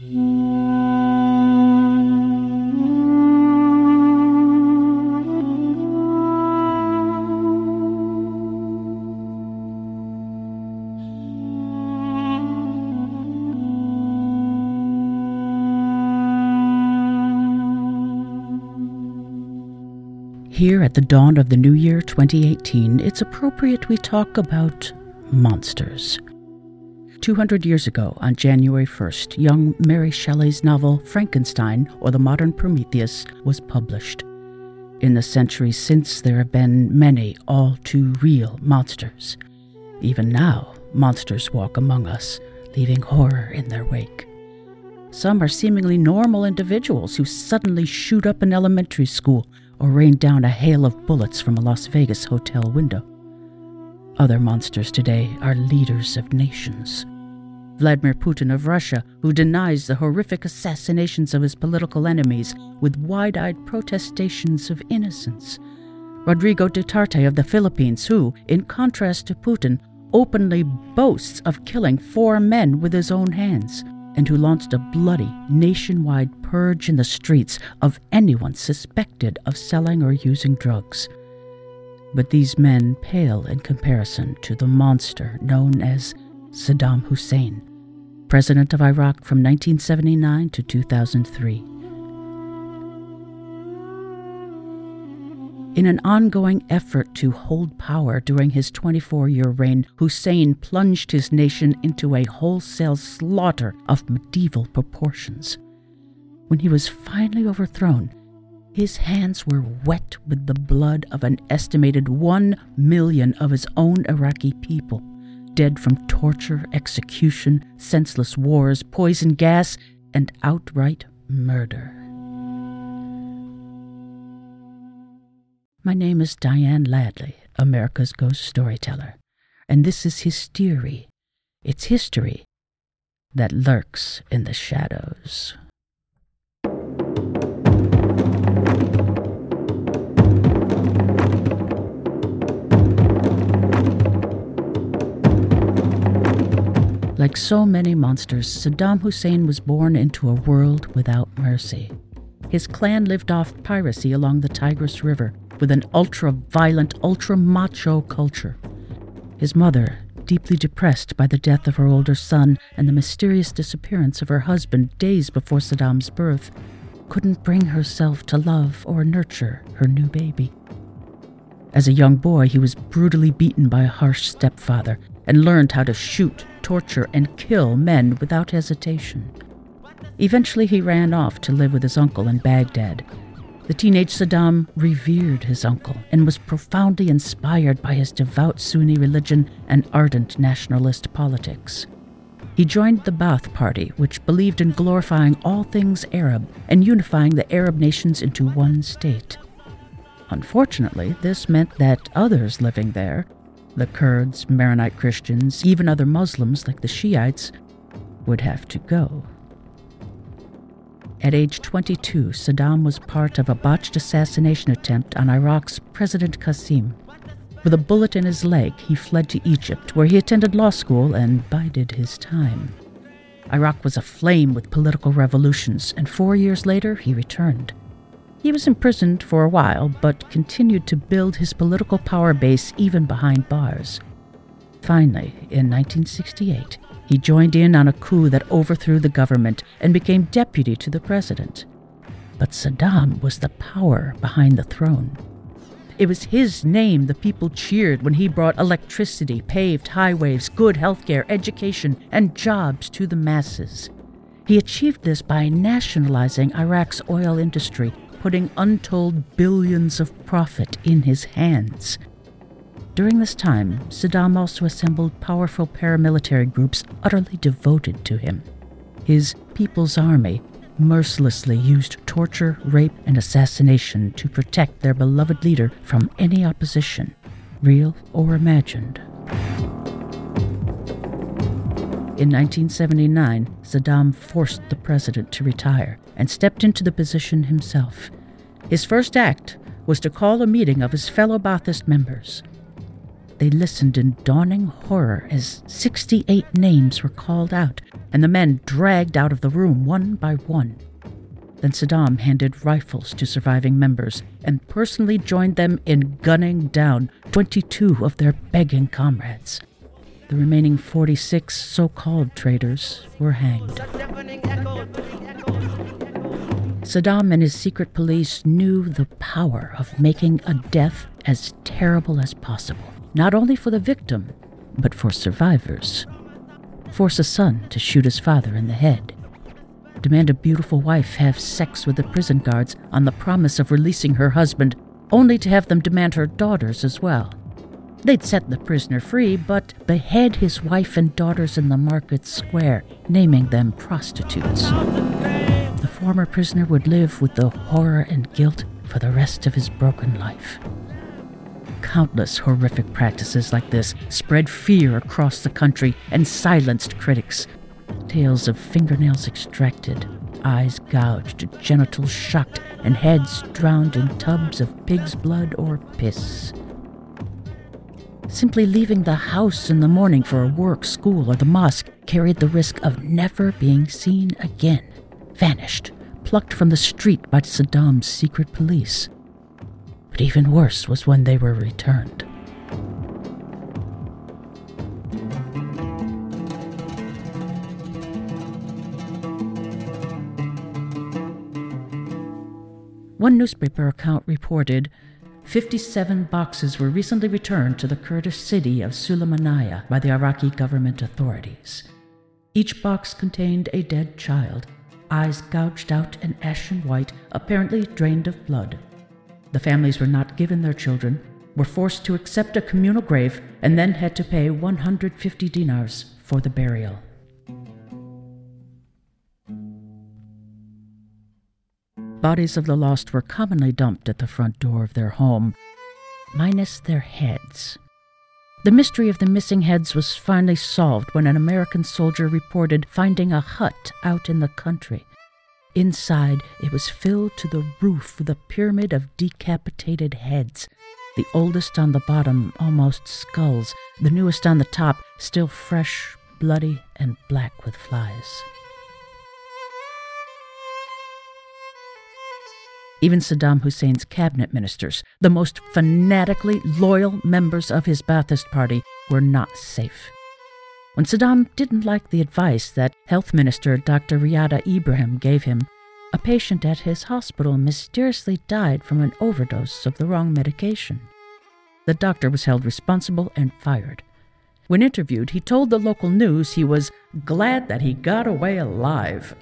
Here at the dawn of the new year 2018, it's appropriate we talk about monsters. 200 years ago, on January 1st, young Mary Shelley's novel Frankenstein, or the Modern Prometheus, was published. In the centuries since, there have been many all too real monsters. Even now, monsters walk among us, leaving horror in their wake. Some are seemingly normal individuals who suddenly shoot up an elementary school or rain down a hail of bullets from a Las Vegas hotel window. Other monsters today are leaders of nations. Vladimir Putin of Russia, who denies the horrific assassinations of his political enemies with wide eyed protestations of innocence. Rodrigo Duterte of the Philippines, who, in contrast to Putin, openly boasts of killing four men with his own hands and who launched a bloody nationwide purge in the streets of anyone suspected of selling or using drugs. But these men pale in comparison to the monster known as Saddam Hussein, president of Iraq from 1979 to 2003. In an ongoing effort to hold power during his 24 year reign, Hussein plunged his nation into a wholesale slaughter of medieval proportions. When he was finally overthrown, his hands were wet with the blood of an estimated one million of his own Iraqi people, dead from torture, execution, senseless wars, poison gas, and outright murder. My name is Diane Ladley, America's Ghost Storyteller, and this is Hysteria. It's history that lurks in the shadows. Like so many monsters, Saddam Hussein was born into a world without mercy. His clan lived off piracy along the Tigris River with an ultra violent, ultra macho culture. His mother, deeply depressed by the death of her older son and the mysterious disappearance of her husband days before Saddam's birth, couldn't bring herself to love or nurture her new baby. As a young boy, he was brutally beaten by a harsh stepfather and learned how to shoot, torture, and kill men without hesitation. Eventually, he ran off to live with his uncle in Baghdad, the teenage Saddam revered his uncle and was profoundly inspired by his devout Sunni religion and ardent nationalist politics. He joined the Ba'ath Party, which believed in glorifying all things Arab and unifying the Arab nations into one state. Unfortunately, this meant that others living there, the Kurds, Maronite Christians, even other Muslims like the Shiites, would have to go. At age 22, Saddam was part of a botched assassination attempt on Iraq's President Qasim. With a bullet in his leg, he fled to Egypt, where he attended law school and bided his time. Iraq was aflame with political revolutions, and four years later he returned. He was imprisoned for a while, but continued to build his political power base even behind bars. Finally, in 1968, he joined in on a coup that overthrew the government and became deputy to the president. But Saddam was the power behind the throne. It was his name the people cheered when he brought electricity, paved highways, good healthcare, education, and jobs to the masses. He achieved this by nationalizing Iraq's oil industry, putting untold billions of profit in his hands. During this time, Saddam also assembled powerful paramilitary groups utterly devoted to him. His People's Army mercilessly used torture, rape, and assassination to protect their beloved leader from any opposition, real or imagined. In 1979, Saddam forced the president to retire and stepped into the position himself. His first act was to call a meeting of his fellow Ba'athist members. they listened in dawning horror as 68 names were called out and the men dragged out of the room one by one. Then Saddam handed rifles to surviving members and personally joined them in gunning down 22 of their begging comrades. The remaining 46 so called traitors were hanged. Saddam and his secret police knew the power of making a death as terrible as possible, not only for the victim, but for survivors. Force a son to shoot his father in the head demand a beautiful wife have sex with the prison guards on the promise of releasing her husband, only to have them demand her daughters as well. They'd set the prisoner free, but behead his wife and daughters in the market square, naming them prostitutes. The former prisoner would live with the horror and guilt for the rest of his broken life. Countless horrific practices like this spread fear across the country and silenced critics, tales of fingernails extracted, eyes gouged, genitals shocked, and heads drowned in tubs of pig's blood or piss. Simply leaving the house in the morning for work, school, or the mosque carried the risk of never being seen again, vanished, plucked from the street by Saddam's secret police. But even worse was when they were returned. One newspaper account reported 57 boxes were recently returned to the Kurdish city of Sulaymaniyah by the Iraqi government authorities. Each box contained a dead child, eyes gouged out and ashen white, apparently drained of blood. The families were not given their children, were forced to accept a communal grave, and then had to pay 150 dinars for the burial. Bodies of the lost were commonly dumped at the front door of their home, minus their heads. The mystery of the missing heads was finally solved when an American soldier reported finding a hut out in the country. Inside, it was filled to the roof with a pyramid of decapitated heads, the oldest on the bottom almost skulls, the newest on the top still fresh, bloody, and black with flies. Even Saddam Hussein's cabinet ministers, the most fanatically loyal members of his Ba'athist party, were not safe. When Saddam didn't like the advice that Health Minister Dr. Riyada Ibrahim gave him, a patient at his hospital mysteriously died from an overdose of the wrong medication. The doctor was held responsible and fired. When interviewed, he told the local news he was glad that he got away alive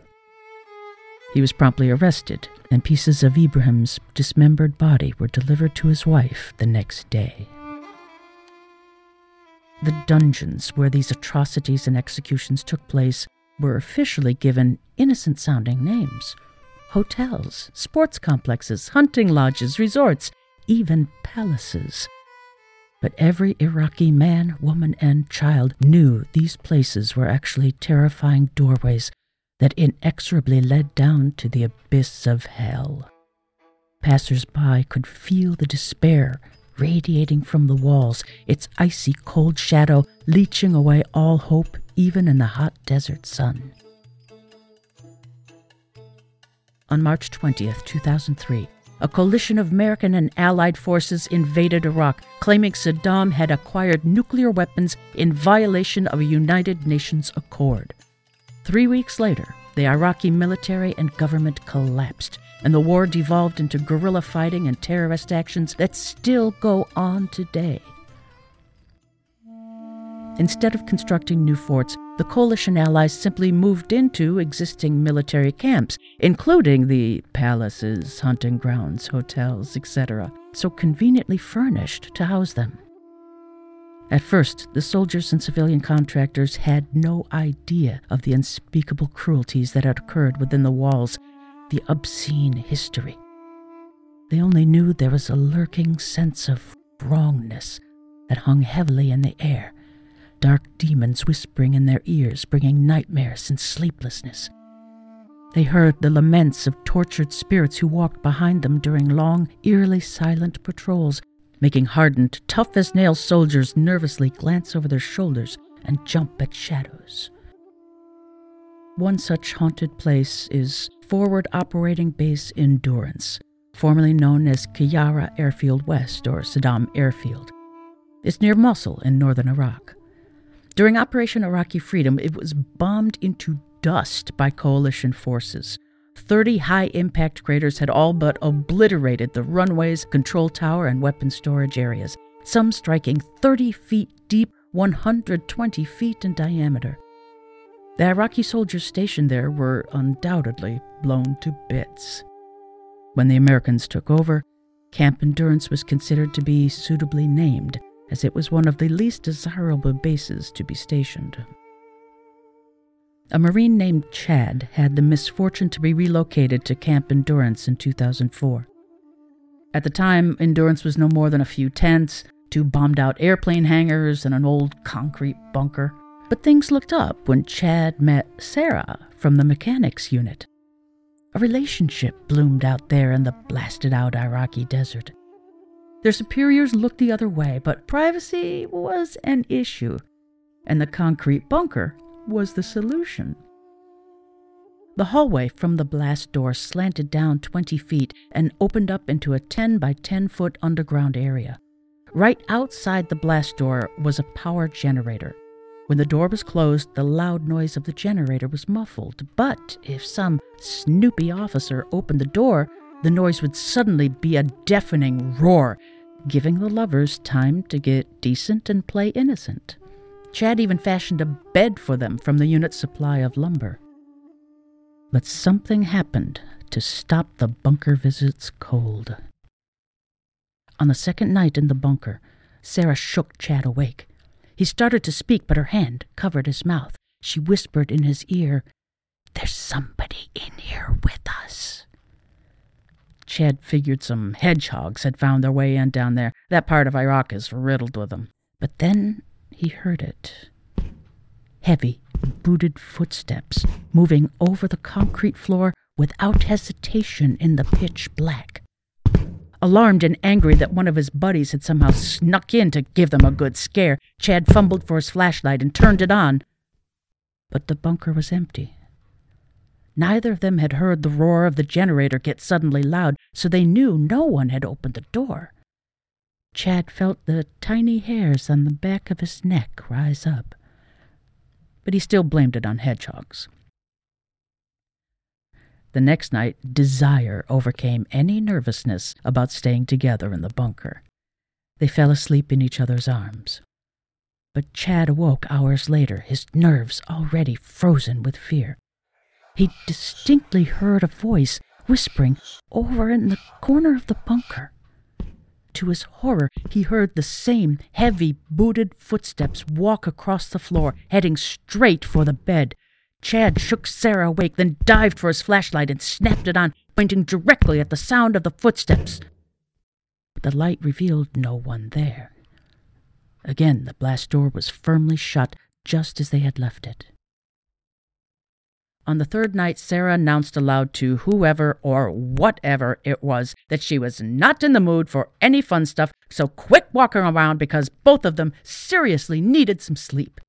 he was promptly arrested, and pieces of Ibrahim's dismembered body were delivered to his wife the next day. The dungeons where these atrocities and executions took place were officially given innocent sounding names hotels, sports complexes, hunting lodges, resorts, even palaces. But every Iraqi man, woman, and child knew these places were actually terrifying doorways that inexorably led down to the abyss of hell. Passers by could feel the despair radiating from the walls, its icy cold shadow leeching away all hope, even in the hot desert sun. On March 20th, 2003, a coalition of American and Allied forces invaded Iraq, claiming Saddam had acquired nuclear weapons in violation of a United Nations accord. Three weeks later, the Iraqi military and government collapsed, and the war devolved into guerrilla fighting and terrorist actions that still go on today. Instead of constructing new forts, the coalition allies simply moved into existing military camps, including the palaces, hunting grounds, hotels, etc., so conveniently furnished to house them. At first, the soldiers and civilian contractors had no idea of the unspeakable cruelties that had occurred within the walls, the obscene history. They only knew there was a lurking sense of wrongness that hung heavily in the air, dark demons whispering in their ears, bringing nightmares and sleeplessness. They heard the laments of tortured spirits who walked behind them during long, eerily silent patrols, making hardened, tough as nails soldiers nervously glance over their shoulders and jump at shadows. One such haunted place is Forward Operating Base Endurance, formerly known as Qayyarah Airfield West or Saddam Airfield. It's near Mosul in northern Iraq. During Operation Iraqi Freedom, it was bombed into dust by coalition forces. 30 high impact craters had all but obliterated the runways, control tower, and weapon storage areas, some striking 30 feet deep, 120 feet in diameter. The Iraqi soldiers stationed there were undoubtedly blown to bits. When the Americans took over, Camp Endurance was considered to be suitably named, as it was one of the least desirable bases to be stationed. A Marine named Chad had the misfortune to be relocated to Camp Endurance in 2004. At the time, Endurance was no more than a few tents, two bombed out airplane hangars, and an old concrete bunker. But things looked up when Chad met Sarah from the mechanics unit. A relationship bloomed out there in the blasted out Iraqi desert. Their superiors looked the other way, but privacy was an issue, and the concrete bunker was the solution. The hallway from the blast door slanted down 20 feet and opened up into a 10 by 10 foot underground area. Right outside the blast door was a power generator. When the door was closed, the loud noise of the generator was muffled, but if some snoopy officer opened the door, the noise would suddenly be a deafening roar, giving the lovers time to get decent and play innocent. Chad even fashioned a bed for them from the unit's supply of lumber. But something happened to stop the bunker visits cold. On the second night in the bunker, Sarah shook Chad awake. He started to speak, but her hand covered his mouth. She whispered in his ear, There's somebody in here with us. Chad figured some hedgehogs had found their way in down there. That part of Iraq is riddled with them. But then he heard it. Heavy, booted footsteps moving over the concrete floor without hesitation in the pitch black. Alarmed and angry that one of his buddies had somehow snuck in to give them a good scare, Chad fumbled for his flashlight and turned it on. But the bunker was empty. Neither of them had heard the roar of the generator get suddenly loud, so they knew no one had opened the door. Chad felt the tiny hairs on the back of his neck rise up. But he still blamed it on hedgehogs. The next night, desire overcame any nervousness about staying together in the bunker. They fell asleep in each other's arms. But Chad awoke hours later, his nerves already frozen with fear. He distinctly heard a voice whispering over in the corner of the bunker. To his horror, he heard the same heavy, booted footsteps walk across the floor, heading straight for the bed. Chad shook Sarah awake, then dived for his flashlight and snapped it on, pointing directly at the sound of the footsteps. The light revealed no one there. Again, the blast door was firmly shut, just as they had left it. On the third night, Sarah announced aloud to whoever or whatever it was that she was not in the mood for any fun stuff, so quit walking around because both of them seriously needed some sleep.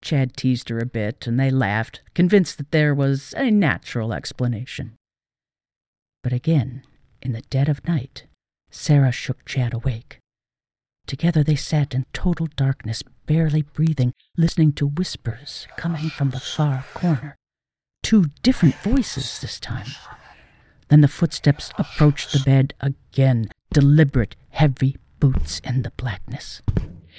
Chad teased her a bit, and they laughed, convinced that there was a natural explanation. But again, in the dead of night, Sarah shook Chad awake. Together they sat in total darkness, barely breathing, listening to whispers coming from the far corner. Two different voices this time. Then the footsteps approached the bed again, deliberate, heavy boots in the blackness.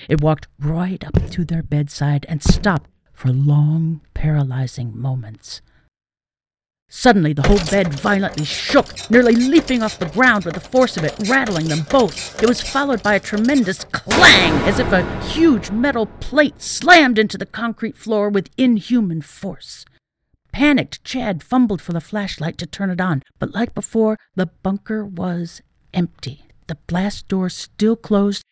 It walked right up to their bedside and stopped for long, paralyzing moments. Suddenly, the whole bed violently shook, nearly leaping off the ground with the force of it, rattling them both. It was followed by a tremendous clang, as if a huge metal plate slammed into the concrete floor with inhuman force. Panicked, Chad fumbled for the flashlight to turn it on, but like before, the bunker was empty. The blast door still closed,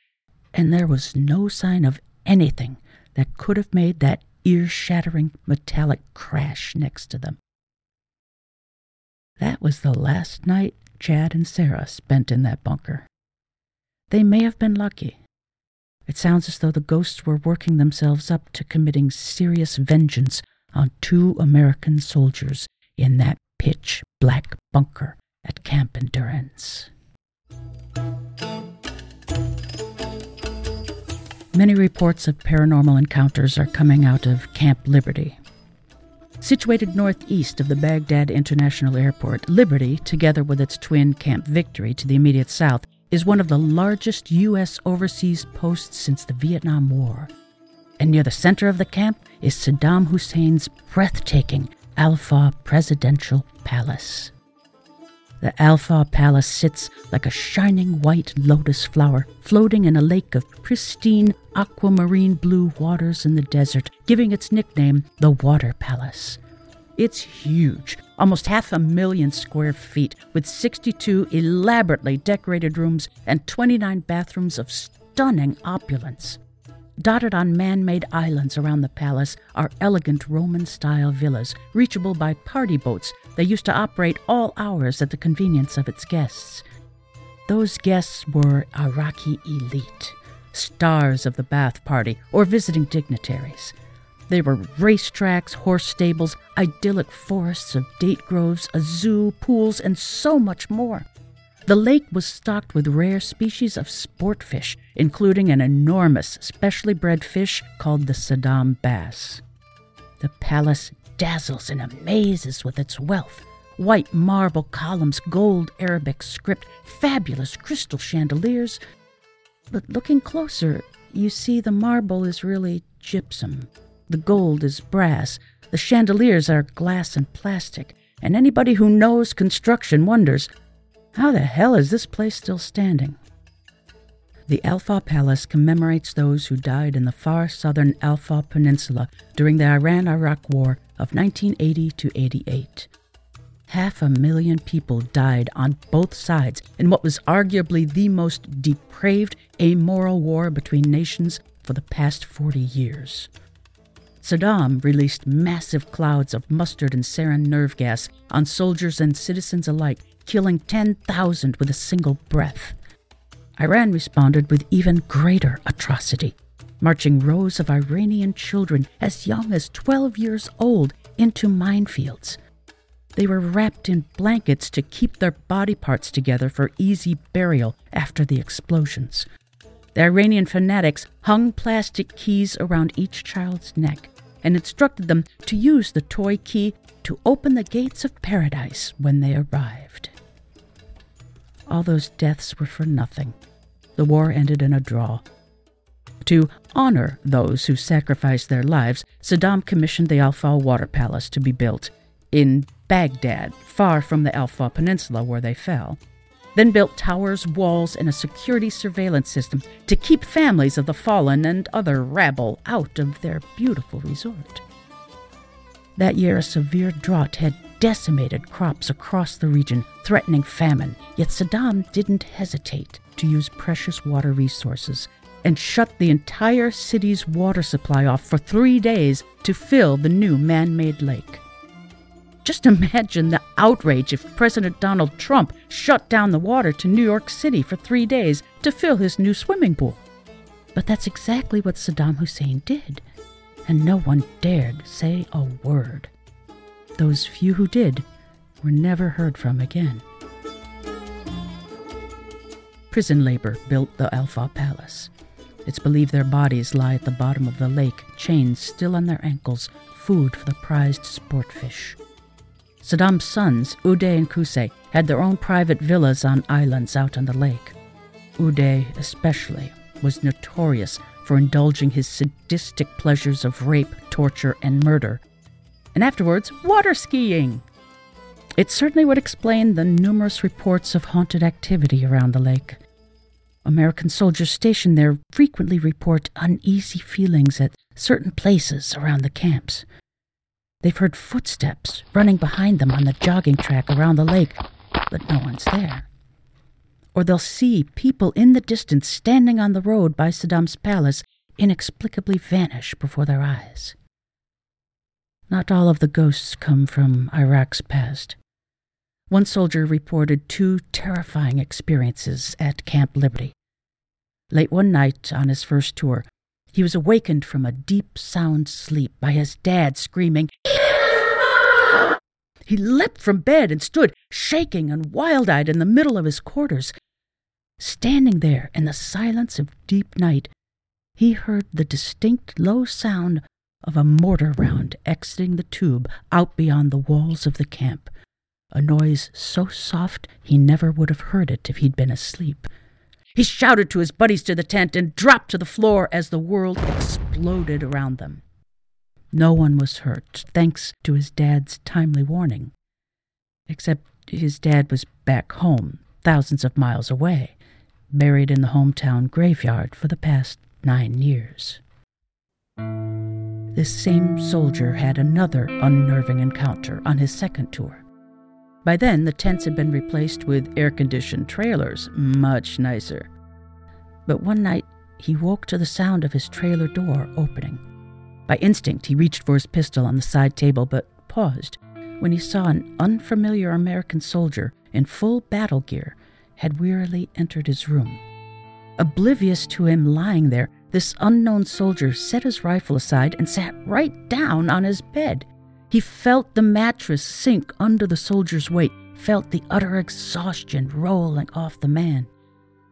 and there was no sign of anything that could have made that ear shattering metallic crash next to them. That was the last night Chad and Sarah spent in that bunker. They may have been lucky. It sounds as though the ghosts were working themselves up to committing serious vengeance on two American soldiers in that pitch black bunker at Camp Endurance. Many reports of paranormal encounters are coming out of Camp Liberty. Situated northeast of the Baghdad International Airport, Liberty, together with its twin Camp Victory to the immediate south, is one of the largest U.S. overseas posts since the Vietnam War. And near the center of the camp is Saddam Hussein's breathtaking Al Faw Presidential Palace. The Al Faw Palace sits like a shining white lotus flower floating in a lake of pristine aquamarine blue waters in the desert, giving its nickname the Water Palace. It's huge, almost half a million square feet, with 62 elaborately decorated rooms and 29 bathrooms of stunning opulence. Dotted on man made islands around the palace are elegant Roman style villas, reachable by party boats that used to operate all hours at the convenience of its guests. Those guests were Iraqi elite, stars of the Ba'ath party, or visiting dignitaries. There were racetracks, horse stables, idyllic forests of date groves, a zoo, pools, and so much more. The lake was stocked with rare species of sport fish, including an enormous, specially bred fish called the Saddam bass. The palace dazzles and amazes with its wealth white marble columns, gold Arabic script, fabulous crystal chandeliers. But looking closer, you see the marble is really gypsum. The gold is brass. The chandeliers are glass and plastic. And anybody who knows construction wonders how the hell is this place still standing? The Al Faw Palace commemorates those who died in the far southern Al Faw Peninsula during the Iran Iraq War of 1980 to 88. Half a million people died on both sides in what was arguably the most depraved, amoral war between nations for the past 40 years. Saddam released massive clouds of mustard and sarin nerve gas on soldiers and citizens alike killing 10,000 with a single breath. Iran responded with even greater atrocity, marching rows of Iranian children as young as 12 years old into minefields. They were wrapped in blankets to keep their body parts together for easy burial after the explosions. The Iranian fanatics hung plastic keys around each child's neck and instructed them to use the toy key to open the gates of paradise when they arrived. All those deaths were for nothing. The war ended in a draw. To honor those who sacrificed their lives, Saddam commissioned the Al Faw Water Palace to be built in Baghdad, far from the Al Faw Peninsula where they fell. Then built towers, walls, and a security surveillance system to keep families of the fallen and other rabble out of their beautiful resort. That year, a severe drought had decimated crops across the region, threatening famine. Yet Saddam didn't hesitate to use precious water resources and shut the entire city's water supply off for three days to fill the new man made lake. Just imagine the outrage if President Donald Trump shut down the water to New York City for three days to fill his new swimming pool. But that's exactly what Saddam Hussein did, and no one dared say a word. Those few who did were never heard from again. Prison labor built the Al Faw Palace. It's believed their bodies lie at the bottom of the lake, chains still on their ankles, food for the prized sport fish. Saddam's sons, Uday and Qusay, had their own private villas on islands out on the lake. Uday, especially, was notorious for indulging his sadistic pleasures of rape, torture, and murder and afterwards, water skiing. It certainly would explain the numerous reports of haunted activity around the lake. American soldiers stationed there frequently report uneasy feelings at certain places around the camps. They've heard footsteps running behind them on the jogging track around the lake, but no one's there. Or they'll see people in the distance standing on the road by Saddam's palace inexplicably vanish before their eyes. Not all of the ghosts come from Iraq's past. One soldier reported two terrifying experiences at Camp Liberty. Late one night on his first tour, he was awakened from a deep sound sleep by his dad screaming, He leapt from bed and stood, shaking and wild eyed, in the middle of his quarters. Standing there in the silence of deep night, he heard the distinct low sound of a mortar round exiting the tube out beyond the walls of the camp, a noise so soft he never would have heard it if he'd been asleep. He shouted to his buddies to the tent and dropped to the floor as the world exploded around them. No one was hurt, thanks to his dad's timely warning. Except his dad was back home, thousands of miles away, buried in the hometown graveyard for the past nine years. This same soldier had another unnerving encounter on his second tour. By then, the tents had been replaced with air conditioned trailers, much nicer. But one night, he woke to the sound of his trailer door opening. By instinct, he reached for his pistol on the side table, but paused when he saw an unfamiliar American soldier in full battle gear had wearily entered his room. Oblivious to him lying there, this unknown soldier set his rifle aside and sat right down on his bed. He felt the mattress sink under the soldier's weight, felt the utter exhaustion rolling off the man.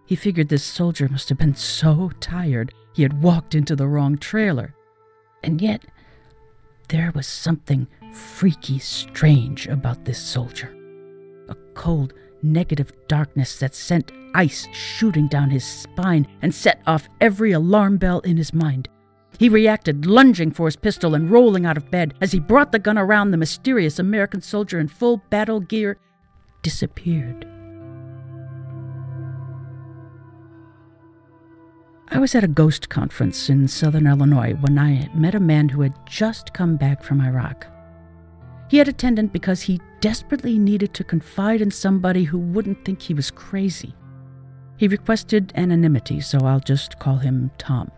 He figured this soldier must have been so tired he had walked into the wrong trailer. And yet, there was something freaky strange about this soldier. A cold, negative darkness that sent ice shooting down his spine and set off every alarm bell in his mind. He reacted, lunging for his pistol and rolling out of bed. As he brought the gun around, the mysterious American soldier in full battle gear disappeared. I was at a ghost conference in southern Illinois when I met a man who had just come back from Iraq. He had attended because he desperately needed to confide in somebody who wouldn't think he was crazy. He requested anonymity, so I'll just call him Tom.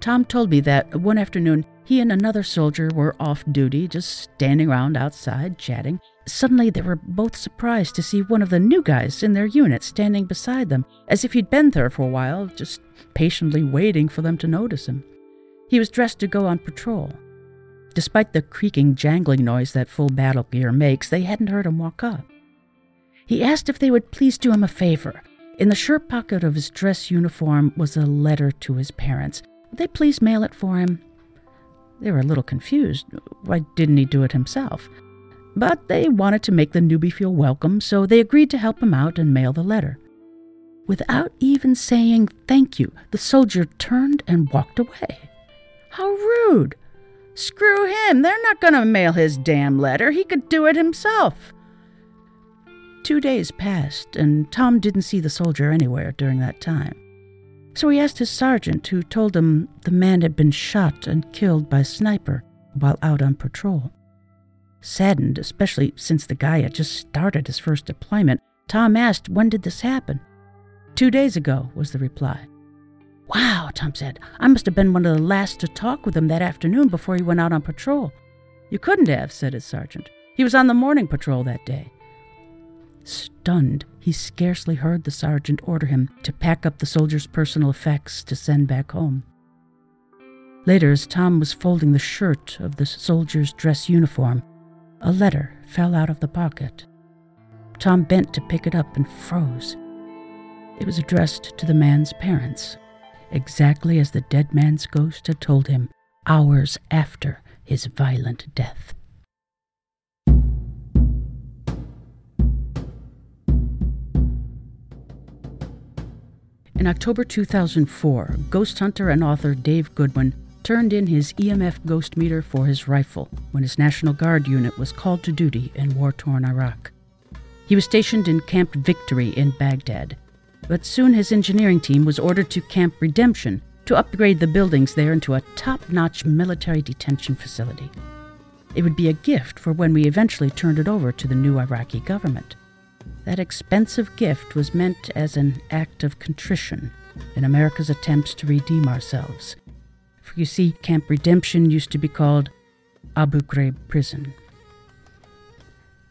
Tom told me that one afternoon he and another soldier were off duty, just standing around outside chatting. Suddenly, they were both surprised to see one of the new guys in their unit standing beside them, as if he'd been there for a while, just patiently waiting for them to notice him. He was dressed to go on patrol. Despite the creaking, jangling noise that full battle gear makes, they hadn't heard him walk up. He asked if they would please do him a favor. In the shirt pocket of his dress uniform was a letter to his parents. Would they please mail it for him? They were a little confused. Why didn't he do it himself? But they wanted to make the newbie feel welcome, so they agreed to help him out and mail the letter. Without even saying thank you, the soldier turned and walked away. How rude! Screw him! They're not going to mail his damn letter. He could do it himself. Two days passed, and Tom didn't see the soldier anywhere during that time. So he asked his sergeant, who told him the man had been shot and killed by a sniper while out on patrol. Saddened, especially since the guy had just started his first deployment, Tom asked, When did this happen? Two days ago, was the reply. Wow, Tom said. I must have been one of the last to talk with him that afternoon before he went out on patrol. You couldn't have, said his sergeant. He was on the morning patrol that day. Stunned, he scarcely heard the sergeant order him to pack up the soldier's personal effects to send back home. Later, as Tom was folding the shirt of the soldier's dress uniform, a letter fell out of the pocket. Tom bent to pick it up and froze. It was addressed to the man's parents, exactly as the dead man's ghost had told him hours after his violent death. In October 2004, ghost hunter and author Dave Goodwin turned in his EMF ghost meter for his rifle when his National Guard unit was called to duty in war torn Iraq. He was stationed in Camp Victory in Baghdad, but soon his engineering team was ordered to Camp Redemption to upgrade the buildings there into a top notch military detention facility. It would be a gift for when we eventually turned it over to the new Iraqi government. That expensive gift was meant as an act of contrition in America's attempts to redeem ourselves. For you see, Camp Redemption used to be called Abu Ghraib Prison.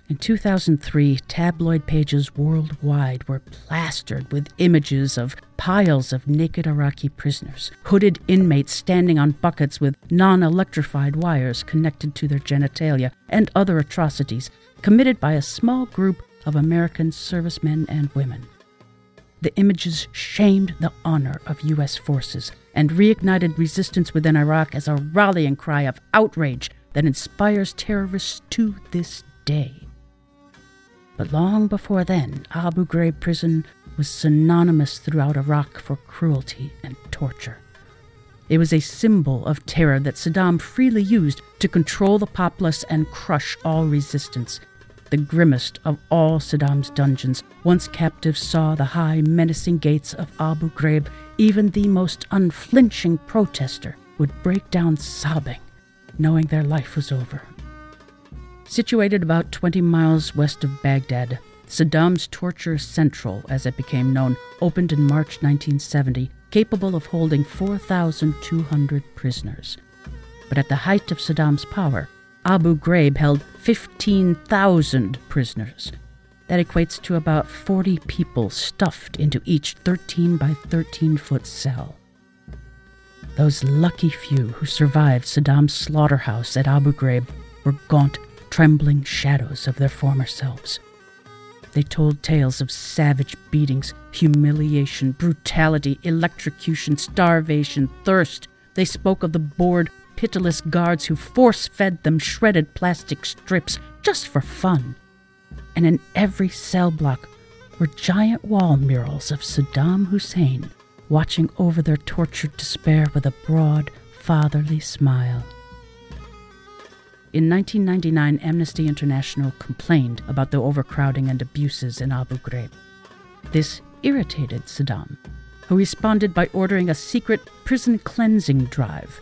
In 2003, tabloid pages worldwide were plastered with images of piles of naked Iraqi prisoners, hooded inmates standing on buckets with non electrified wires connected to their genitalia, and other atrocities committed by a small group of American servicemen and women. The images shamed the honor of U.S. forces and reignited resistance within Iraq as a rallying cry of outrage that inspires terrorists to this day. But long before then, Abu Ghraib prison was synonymous throughout Iraq for cruelty and torture. It was a symbol of terror that Saddam freely used to control the populace and crush all resistance. The grimmest of all Saddam's dungeons, once captives saw the high, menacing gates of Abu Ghraib, even the most unflinching protester would break down sobbing, knowing their life was over. Situated about 20 miles west of Baghdad, Saddam's Torture Central, as it became known, opened in March 1970, capable of holding 4,200 prisoners. But at the height of Saddam's power, Abu Ghraib held 15,000 prisoners. That equates to about 40 people stuffed into each 13 by 13 foot cell. Those lucky few who survived Saddam's slaughterhouse at Abu Ghraib were gaunt trembling shadows of their former selves. They told tales of savage beatings, humiliation, brutality, electrocution, starvation, thirst. They spoke of the bored, pitiless guards who force fed them shredded plastic strips just for fun. And in every cell block were giant wall murals of Saddam Hussein watching over their tortured despair with a broad, fatherly smile. In 1999, Amnesty International complained about the overcrowding and abuses in Abu Ghraib. This irritated Saddam, who responded by ordering a secret prison cleansing drive.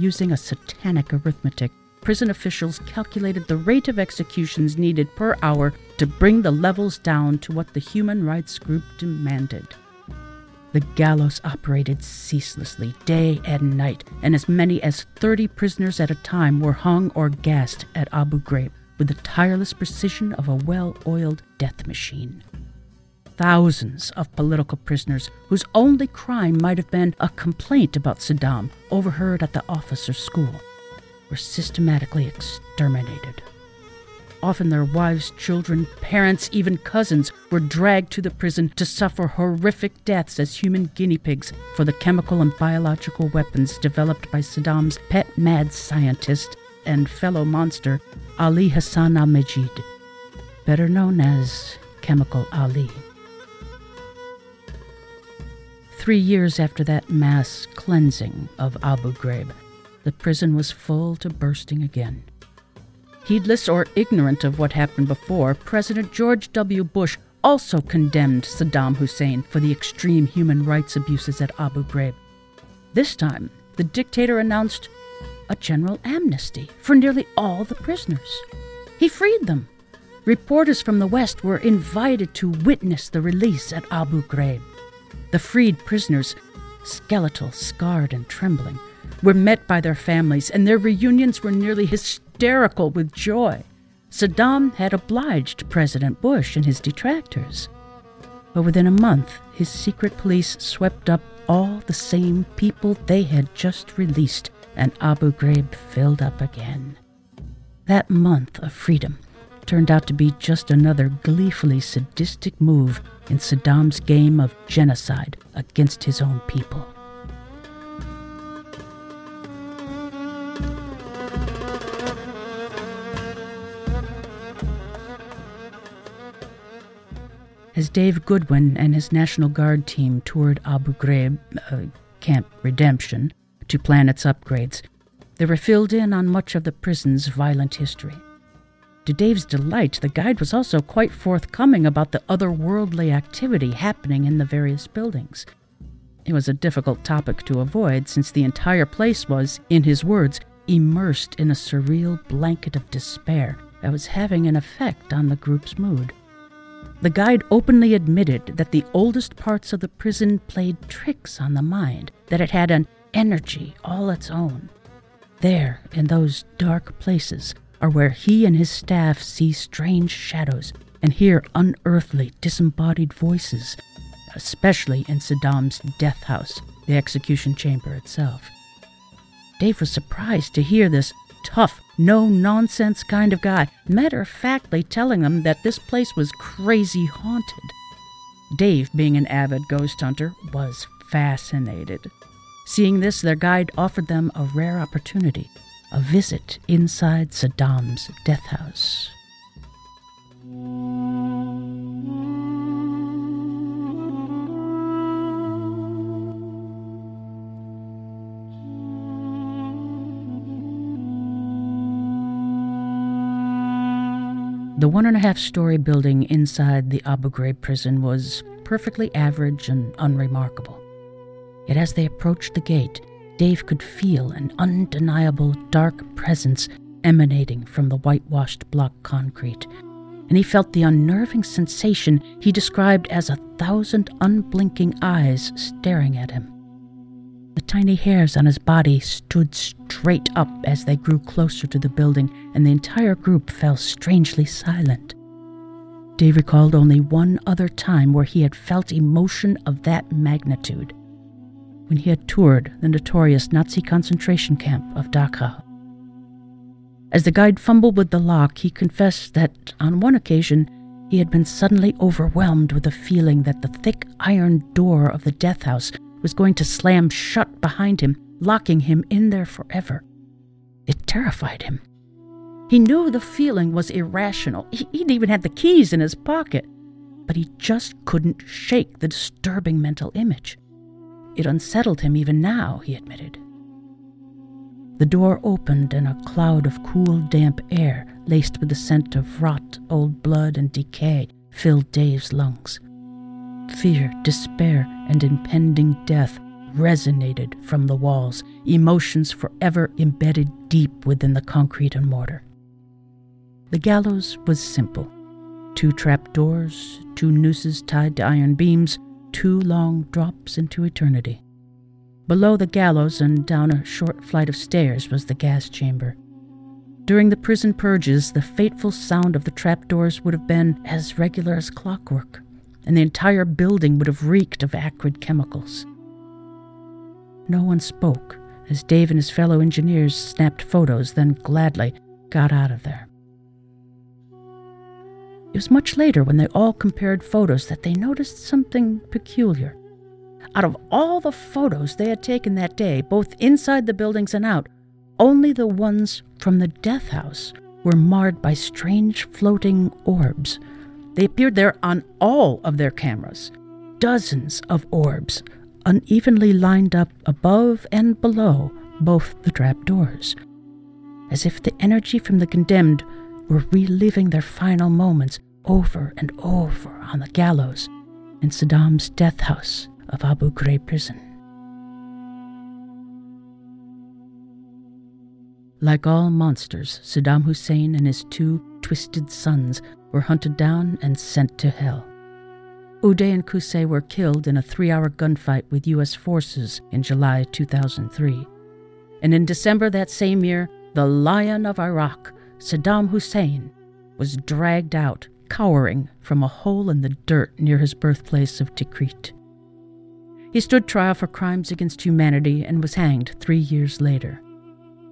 Using a satanic arithmetic, prison officials calculated the rate of executions needed per hour to bring the levels down to what the human rights group demanded. The gallows operated ceaselessly, day and night, and as many as 30 prisoners at a time were hung or gassed at Abu Ghraib with the tireless precision of a well oiled death machine. Thousands of political prisoners, whose only crime might have been a complaint about Saddam overheard at the officers' school, were systematically exterminated. Often their wives, children, parents, even cousins were dragged to the prison to suffer horrific deaths as human guinea pigs for the chemical and biological weapons developed by Saddam's pet mad scientist and fellow monster, Ali Hassan al Majid, better known as Chemical Ali. Three years after that mass cleansing of Abu Ghraib, the prison was full to bursting again. Heedless or ignorant of what happened before, President George W. Bush also condemned Saddam Hussein for the extreme human rights abuses at Abu Ghraib. This time, the dictator announced a general amnesty for nearly all the prisoners. He freed them. Reporters from the West were invited to witness the release at Abu Ghraib. The freed prisoners, skeletal, scarred, and trembling, were met by their families, and their reunions were nearly hysterical with joy. Saddam had obliged President Bush and his detractors. But within a month, his secret police swept up all the same people they had just released, and Abu Ghraib filled up again. That month of freedom turned out to be just another gleefully sadistic move in Saddam's game of genocide against his own people. As Dave Goodwin and his National Guard team toured Abu Ghraib, uh, Camp Redemption, to plan its upgrades, they were filled in on much of the prison's violent history. To Dave's delight, the guide was also quite forthcoming about the otherworldly activity happening in the various buildings. It was a difficult topic to avoid since the entire place was, in his words, immersed in a surreal blanket of despair that was having an effect on the group's mood. The guide openly admitted that the oldest parts of the prison played tricks on the mind, that it had an energy all its own. There, in those dark places, are where he and his staff see strange shadows and hear unearthly, disembodied voices, especially in Saddam's death house, the execution chamber itself. Dave was surprised to hear this tough, no nonsense kind of guy matter of factly telling them that this place was crazy haunted. Dave, being an avid ghost hunter, was fascinated. Seeing this, their guide offered them a rare opportunity a visit inside Saddam's death house. The one and a half story building inside the Abu Ghraib prison was perfectly average and unremarkable. Yet as they approached the gate, Dave could feel an undeniable dark presence emanating from the whitewashed block concrete, and he felt the unnerving sensation he described as a thousand unblinking eyes staring at him. The tiny hairs on his body stood straight up as they grew closer to the building, and the entire group fell strangely silent. Dave recalled only one other time where he had felt emotion of that magnitude when he had toured the notorious Nazi concentration camp of Dachau. As the guide fumbled with the lock, he confessed that on one occasion he had been suddenly overwhelmed with the feeling that the thick iron door of the death house was going to slam shut behind him, locking him in there forever. It terrified him. He knew the feeling was irrational. He'd even had the keys in his pocket, but he just couldn't shake the disturbing mental image. It unsettled him even now, he admitted. The door opened and a cloud of cool, damp air, laced with the scent of rot, old blood, and decay, filled Dave's lungs. Fear, despair, and impending death resonated from the walls, emotions forever embedded deep within the concrete and mortar. The gallows was simple two trap doors, two nooses tied to iron beams, two long drops into eternity. Below the gallows and down a short flight of stairs was the gas chamber. During the prison purges, the fateful sound of the trapdoors would have been as regular as clockwork and the entire building would have reeked of acrid chemicals. No one spoke as Dave and his fellow engineers snapped photos, then gladly got out of there. It was much later when they all compared photos that they noticed something peculiar. Out of all the photos they had taken that day, both inside the buildings and out, only the ones from the death house were marred by strange floating orbs they appeared there on all of their cameras. Dozens of orbs, unevenly lined up above and below both the trap doors, as if the energy from the condemned were reliving their final moments over and over on the gallows in Saddam's death house of Abu Ghraib prison. Like all monsters, Saddam Hussein and his two twisted sons were hunted down and sent to hell. Uday and Qusay were killed in a three hour gunfight with U.S. forces in July 2003. And in December that same year, the Lion of Iraq, Saddam Hussein, was dragged out, cowering from a hole in the dirt near his birthplace of Tikrit. He stood trial for crimes against humanity and was hanged three years later.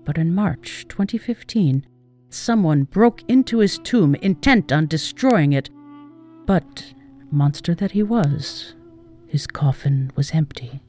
But in March 2015, Someone broke into his tomb intent on destroying it, but, monster that he was, his coffin was empty.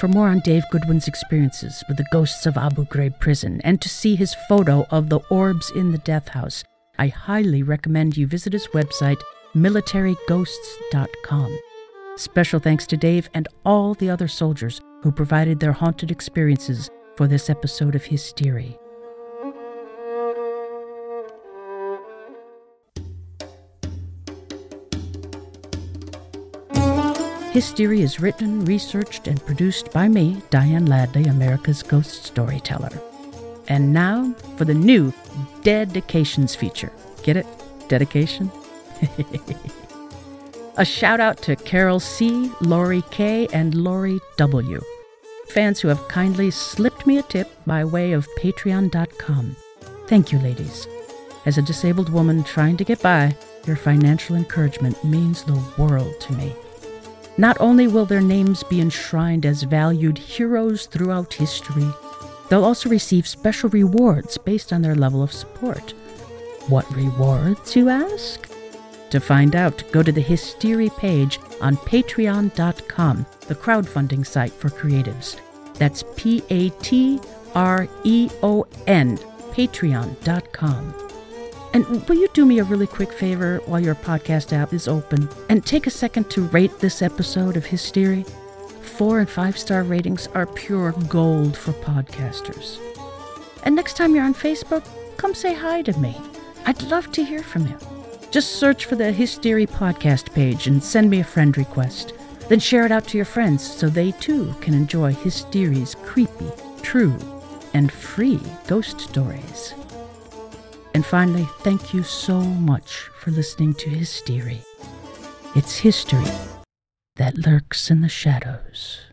For more on Dave Goodwin's experiences with the ghosts of Abu Ghraib prison and to see his photo of the orbs in the death house, I highly recommend you visit his website, militaryghosts.com. Special thanks to Dave and all the other soldiers who provided their haunted experiences for this episode of Hysteria. Hysteria is written, researched, and produced by me, Diane Ladley, America's Ghost Storyteller. And now for the new Dedications feature. Get it? Dedication? A shout out to Carol C., Lori K., and Lori W., fans who have kindly slipped me a tip by way of patreon.com. Thank you, ladies. As a disabled woman trying to get by, your financial encouragement means the world to me. Not only will their names be enshrined as valued heroes throughout history, they'll also receive special rewards based on their level of support. What rewards, you ask? To find out, go to the Hysteria page on patreon.com, the crowdfunding site for creatives. That's P A T R E O N, patreon.com. And will you do me a really quick favor while your podcast app is open and take a second to rate this episode of Hysteria? Four and five star ratings are pure gold for podcasters. And next time you're on Facebook, come say hi to me. I'd love to hear from you. Just search for the Hysteria podcast page and send me a friend request. Then share it out to your friends so they too can enjoy Hysteria's creepy, true, and free ghost stories. And finally, thank you so much for listening to Hysteria. It's history that lurks in the shadows.